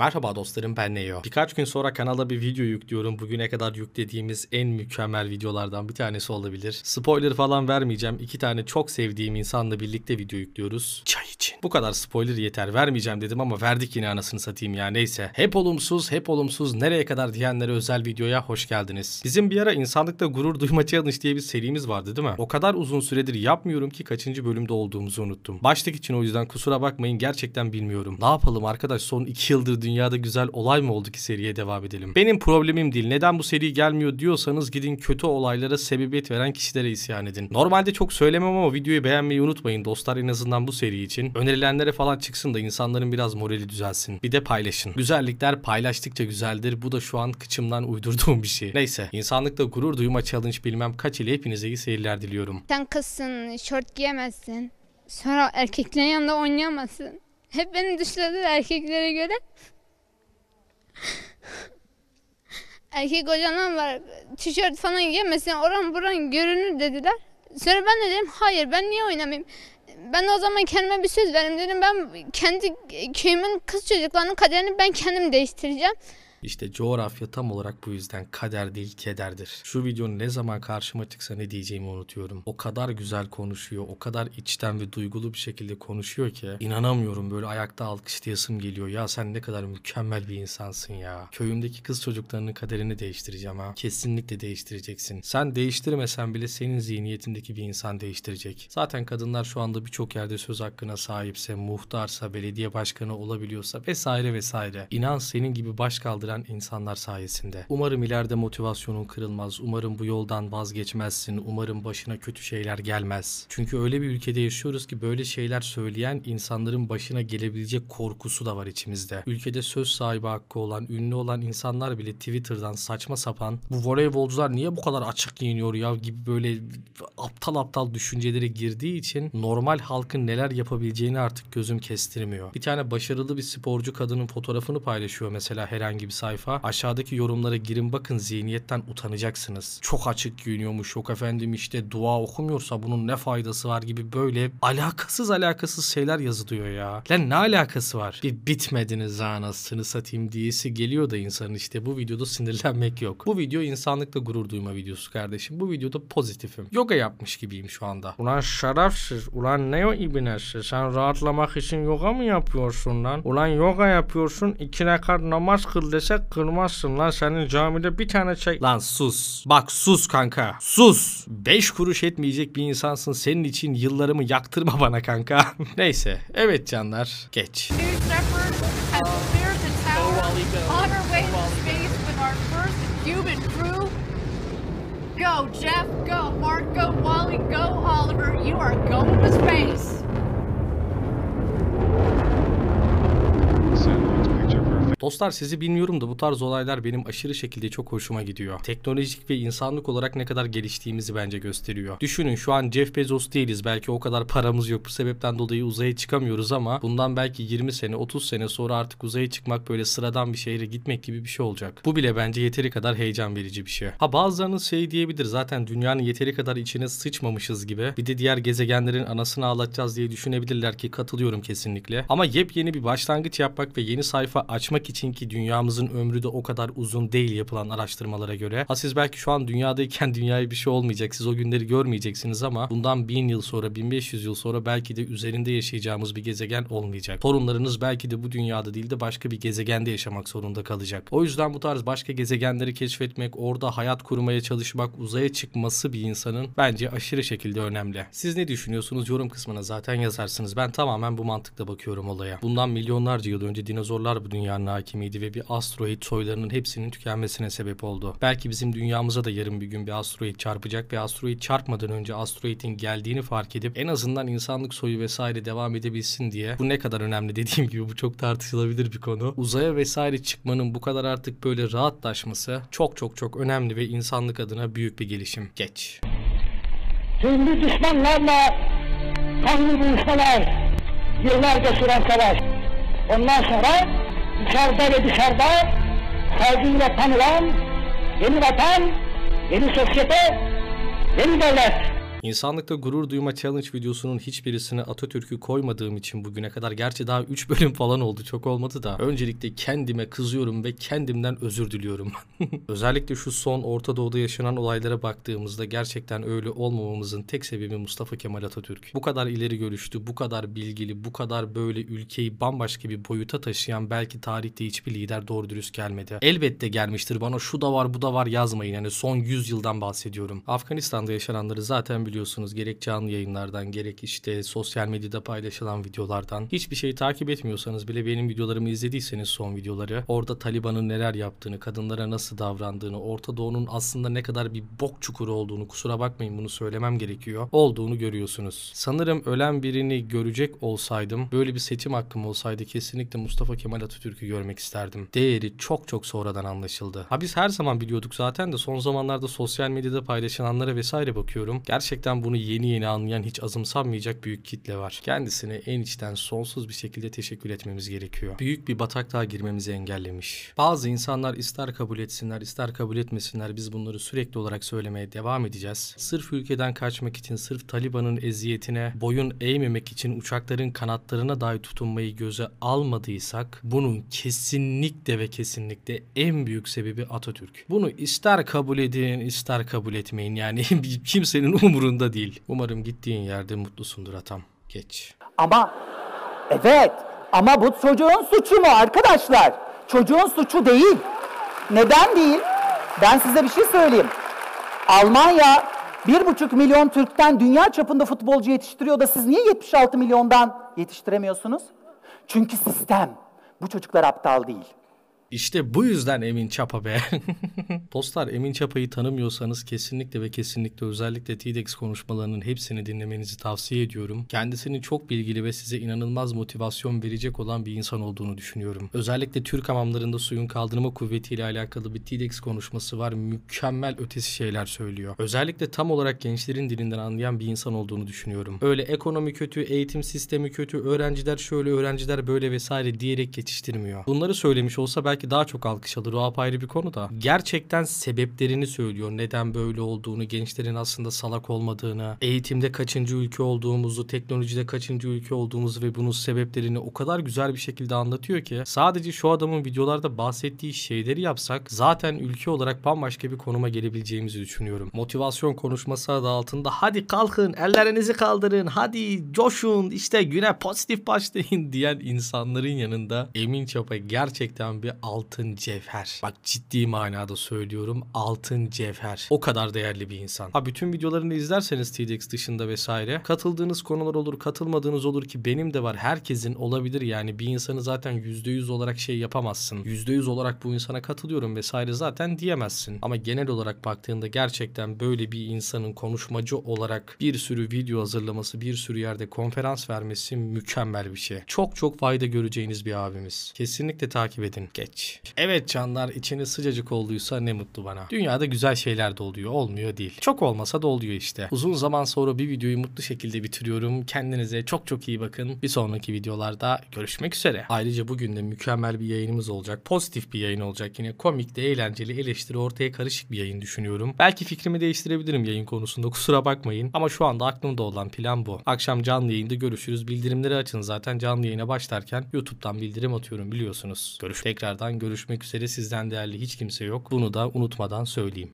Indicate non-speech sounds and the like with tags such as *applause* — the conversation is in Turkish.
Merhaba dostlarım ben Neo. Birkaç gün sonra kanala bir video yüklüyorum. Bugüne kadar yüklediğimiz en mükemmel videolardan bir tanesi olabilir. Spoiler falan vermeyeceğim. İki tane çok sevdiğim insanla birlikte video yüklüyoruz. Çay için. Bu kadar spoiler yeter. Vermeyeceğim dedim ama verdik yine anasını satayım ya. Neyse. Hep olumsuz, hep olumsuz. Nereye kadar diyenlere özel videoya hoş geldiniz. Bizim bir ara insanlıkta gurur duyma challenge diye bir serimiz vardı değil mi? O kadar uzun süredir yapmıyorum ki kaçıncı bölümde olduğumuzu unuttum. Başlık için o yüzden kusura bakmayın gerçekten bilmiyorum. Ne yapalım arkadaş son iki yıldır dünyada güzel olay mı oldu ki seriye devam edelim? Benim problemim değil. Neden bu seri gelmiyor diyorsanız gidin kötü olaylara sebebiyet veren kişilere isyan edin. Normalde çok söylemem ama videoyu beğenmeyi unutmayın dostlar en azından bu seri için. Önerilenlere falan çıksın da insanların biraz morali düzelsin. Bir de paylaşın. Güzellikler paylaştıkça güzeldir. Bu da şu an kıçımdan uydurduğum bir şey. Neyse insanlıkta gurur duyma challenge bilmem kaç ile hepinize iyi seyirler diliyorum. Sen kızsın, şort giyemezsin. Sonra erkeklerin yanında oynayamazsın. Hep beni dışladılar erkeklere göre. Erkek hocalar var, tişört falan giyemezsin, oran buran görünür dediler. Sonra ben de dedim, hayır ben niye oynamayayım? Ben o zaman kendime bir söz verdim dedim, ben kendi köyümün kız çocuklarının kaderini ben kendim değiştireceğim. İşte coğrafya tam olarak bu yüzden kader değil kederdir. Şu videonun ne zaman karşıma çıksa ne diyeceğimi unutuyorum. O kadar güzel konuşuyor, o kadar içten ve duygulu bir şekilde konuşuyor ki inanamıyorum böyle ayakta alkışlayasım geliyor. Ya sen ne kadar mükemmel bir insansın ya. Köyümdeki kız çocuklarının kaderini değiştireceğim ha. Kesinlikle değiştireceksin. Sen değiştirmesen bile senin zihniyetindeki bir insan değiştirecek. Zaten kadınlar şu anda birçok yerde söz hakkına sahipse, muhtarsa, belediye başkanı olabiliyorsa vesaire vesaire. İnan senin gibi baş kaldıran insanlar sayesinde. Umarım ileride motivasyonun kırılmaz. Umarım bu yoldan vazgeçmezsin. Umarım başına kötü şeyler gelmez. Çünkü öyle bir ülkede yaşıyoruz ki böyle şeyler söyleyen insanların başına gelebilecek korkusu da var içimizde. Ülkede söz sahibi hakkı olan, ünlü olan insanlar bile Twitter'dan saçma sapan bu voleybolcular niye bu kadar açık giyiniyor ya gibi böyle aptal aptal düşüncelere girdiği için normal halkın neler yapabileceğini artık gözüm kestirmiyor. Bir tane başarılı bir sporcu kadının fotoğrafını paylaşıyor mesela herhangi bir sayfa. Aşağıdaki yorumlara girin bakın zihniyetten utanacaksınız. Çok açık giyiniyormuş yok efendim işte dua okumuyorsa bunun ne faydası var gibi böyle alakasız alakasız şeyler yazılıyor ya. Lan ne alakası var? Bir bitmediniz anasını satayım diyesi geliyor da insanın işte bu videoda sinirlenmek yok. Bu video insanlıkla gurur duyma videosu kardeşim. Bu videoda pozitifim. Yoga yapmış gibiyim şu anda. Ulan şerefsiz. Ulan ne o ibnesi? Sen rahatlamak için yoga mı yapıyorsun lan? Ulan yoga yapıyorsun. iki rekat namaz kıl desek kılmazsın lan. Senin camide bir tane şey... Lan sus. Bak sus kanka. Sus. Beş kuruş etmeyecek bir insansın. Senin için yıllarımı yaktırma bana kanka. *laughs* Neyse. Evet canlar. Geç. Go, Jeff, go, Mark, go, Wally, go, Oliver. You are going to space. Dostlar sizi bilmiyorum da bu tarz olaylar benim aşırı şekilde çok hoşuma gidiyor. Teknolojik ve insanlık olarak ne kadar geliştiğimizi bence gösteriyor. Düşünün şu an Jeff Bezos değiliz. Belki o kadar paramız yok. Bu sebepten dolayı uzaya çıkamıyoruz ama bundan belki 20 sene 30 sene sonra artık uzaya çıkmak böyle sıradan bir şehre gitmek gibi bir şey olacak. Bu bile bence yeteri kadar heyecan verici bir şey. Ha bazılarınız şey diyebilir zaten dünyanın yeteri kadar içine sıçmamışız gibi. Bir de diğer gezegenlerin anasını ağlatacağız diye düşünebilirler ki katılıyorum kesinlikle. Ama yepyeni bir başlangıç yapmak ve yeni sayfa açmak için ki dünyamızın ömrü de o kadar uzun değil yapılan araştırmalara göre. Ha siz belki şu an dünyadayken *laughs* dünyaya bir şey olmayacak. Siz o günleri görmeyeceksiniz ama bundan 1000 yıl sonra 1500 yıl sonra belki de üzerinde yaşayacağımız bir gezegen olmayacak. Torunlarınız belki de bu dünyada değil de başka bir gezegende yaşamak zorunda kalacak. O yüzden bu tarz başka gezegenleri keşfetmek, orada hayat kurmaya çalışmak, uzaya çıkması bir insanın bence aşırı şekilde önemli. Siz ne düşünüyorsunuz? Yorum kısmına zaten yazarsınız. Ben tamamen bu mantıkla bakıyorum olaya. Bundan milyonlarca yıl önce dinozorlar bu dünyanın hakimiydi ve bir asteroid soylarının hepsinin tükenmesine sebep oldu. Belki bizim dünyamıza da yarın bir gün bir asteroid çarpacak ve asteroid çarpmadan önce asteroidin geldiğini fark edip en azından insanlık soyu vesaire devam edebilsin diye bu ne kadar önemli dediğim gibi bu çok tartışılabilir bir konu. Uzaya vesaire çıkmanın bu kadar artık böyle rahatlaşması çok çok çok önemli ve insanlık adına büyük bir gelişim. Geç. Tümlü düşmanlarla kanlı buluşmalar, yıllarca süren savaş. Ondan sonra içeride ve dışarıda saygıyla tanılan yeni vatan, yeni sosyete, yeni devlet. İnsanlıkta gurur duyma challenge videosunun hiçbirisine Atatürk'ü koymadığım için bugüne kadar gerçi daha 3 *laughs* bölüm falan oldu çok olmadı da öncelikle kendime kızıyorum ve kendimden özür diliyorum. *laughs* Özellikle şu son Orta Doğu'da yaşanan olaylara baktığımızda gerçekten öyle olmamamızın tek sebebi Mustafa Kemal Atatürk. Bu kadar ileri görüşlü, bu kadar bilgili, bu kadar böyle ülkeyi bambaşka bir boyuta taşıyan belki tarihte hiçbir lider doğru dürüst gelmedi. Elbette gelmiştir bana şu da var bu da var yazmayın yani son 100 yıldan bahsediyorum. Afganistan'da yaşananları zaten biliyorsunuz gerek canlı yayınlardan gerek işte sosyal medyada paylaşılan videolardan. Hiçbir şeyi takip etmiyorsanız bile benim videolarımı izlediyseniz son videoları orada Taliban'ın neler yaptığını, kadınlara nasıl davrandığını, Orta Doğu'nun aslında ne kadar bir bok çukuru olduğunu kusura bakmayın bunu söylemem gerekiyor. Olduğunu görüyorsunuz. Sanırım ölen birini görecek olsaydım böyle bir seçim hakkım olsaydı kesinlikle Mustafa Kemal Atatürk'ü görmek isterdim. Değeri çok çok sonradan anlaşıldı. Ha biz her zaman biliyorduk zaten de son zamanlarda sosyal medyada paylaşılanlara vesaire bakıyorum. Gerçekten bunu yeni yeni anlayan hiç azımsanmayacak büyük kitle var. Kendisine en içten sonsuz bir şekilde teşekkür etmemiz gerekiyor. Büyük bir bataklığa girmemizi engellemiş. Bazı insanlar ister kabul etsinler ister kabul etmesinler biz bunları sürekli olarak söylemeye devam edeceğiz. Sırf ülkeden kaçmak için sırf Taliban'ın eziyetine boyun eğmemek için uçakların kanatlarına dahi tutunmayı göze almadıysak bunun kesinlikle ve kesinlikle en büyük sebebi Atatürk. Bunu ister kabul edin ister kabul etmeyin yani *laughs* kimsenin umurunda değil. Umarım gittiğin yerde mutlusundur atam. Geç. Ama evet ama bu çocuğun suçu mu arkadaşlar? Çocuğun suçu değil. Neden değil? Ben size bir şey söyleyeyim. Almanya bir buçuk milyon Türk'ten dünya çapında futbolcu yetiştiriyor da siz niye 76 milyondan yetiştiremiyorsunuz? Çünkü sistem. Bu çocuklar aptal değil. İşte bu yüzden Emin Çapa be. *laughs* Dostlar Emin Çapa'yı tanımıyorsanız kesinlikle ve kesinlikle özellikle TEDx konuşmalarının hepsini dinlemenizi tavsiye ediyorum. Kendisinin çok bilgili ve size inanılmaz motivasyon verecek olan bir insan olduğunu düşünüyorum. Özellikle Türk hamamlarında suyun kaldırma kuvvetiyle alakalı bir TEDx konuşması var. Mükemmel ötesi şeyler söylüyor. Özellikle tam olarak gençlerin dilinden anlayan bir insan olduğunu düşünüyorum. Öyle ekonomi kötü, eğitim sistemi kötü, öğrenciler şöyle, öğrenciler böyle vesaire diyerek geçiştirmiyor. Bunları söylemiş olsa belki daha çok alkış alır. O apayrı bir konu da. Gerçekten sebeplerini söylüyor. Neden böyle olduğunu, gençlerin aslında salak olmadığını, eğitimde kaçıncı ülke olduğumuzu, teknolojide kaçıncı ülke olduğumuzu ve bunun sebeplerini o kadar güzel bir şekilde anlatıyor ki sadece şu adamın videolarda bahsettiği şeyleri yapsak zaten ülke olarak bambaşka bir konuma gelebileceğimizi düşünüyorum. Motivasyon konuşması adı altında hadi kalkın, ellerinizi kaldırın, hadi coşun, işte güne pozitif başlayın *laughs* diyen insanların yanında Emin Çapa gerçekten bir altın cevher. Bak ciddi manada söylüyorum altın cevher. O kadar değerli bir insan. Ha bütün videolarını izlerseniz TEDx dışında vesaire katıldığınız konular olur katılmadığınız olur ki benim de var. Herkesin olabilir yani bir insanı zaten %100 olarak şey yapamazsın. %100 olarak bu insana katılıyorum vesaire zaten diyemezsin. Ama genel olarak baktığında gerçekten böyle bir insanın konuşmacı olarak bir sürü video hazırlaması, bir sürü yerde konferans vermesi mükemmel bir şey. Çok çok fayda göreceğiniz bir abimiz. Kesinlikle takip edin. Geç. Evet canlar içiniz sıcacık olduysa ne mutlu bana. Dünyada güzel şeyler de oluyor. Olmuyor değil. Çok olmasa da oluyor işte. Uzun zaman sonra bir videoyu mutlu şekilde bitiriyorum. Kendinize çok çok iyi bakın. Bir sonraki videolarda görüşmek üzere. Ayrıca bugün de mükemmel bir yayınımız olacak. Pozitif bir yayın olacak. Yine komik de eğlenceli eleştiri ortaya karışık bir yayın düşünüyorum. Belki fikrimi değiştirebilirim yayın konusunda kusura bakmayın. Ama şu anda aklımda olan plan bu. Akşam canlı yayında görüşürüz. Bildirimleri açın zaten canlı yayına başlarken YouTube'dan bildirim atıyorum biliyorsunuz. Görüş tekrardan görüşmek üzere sizden değerli hiç kimse yok. Bunu da unutmadan söyleyeyim.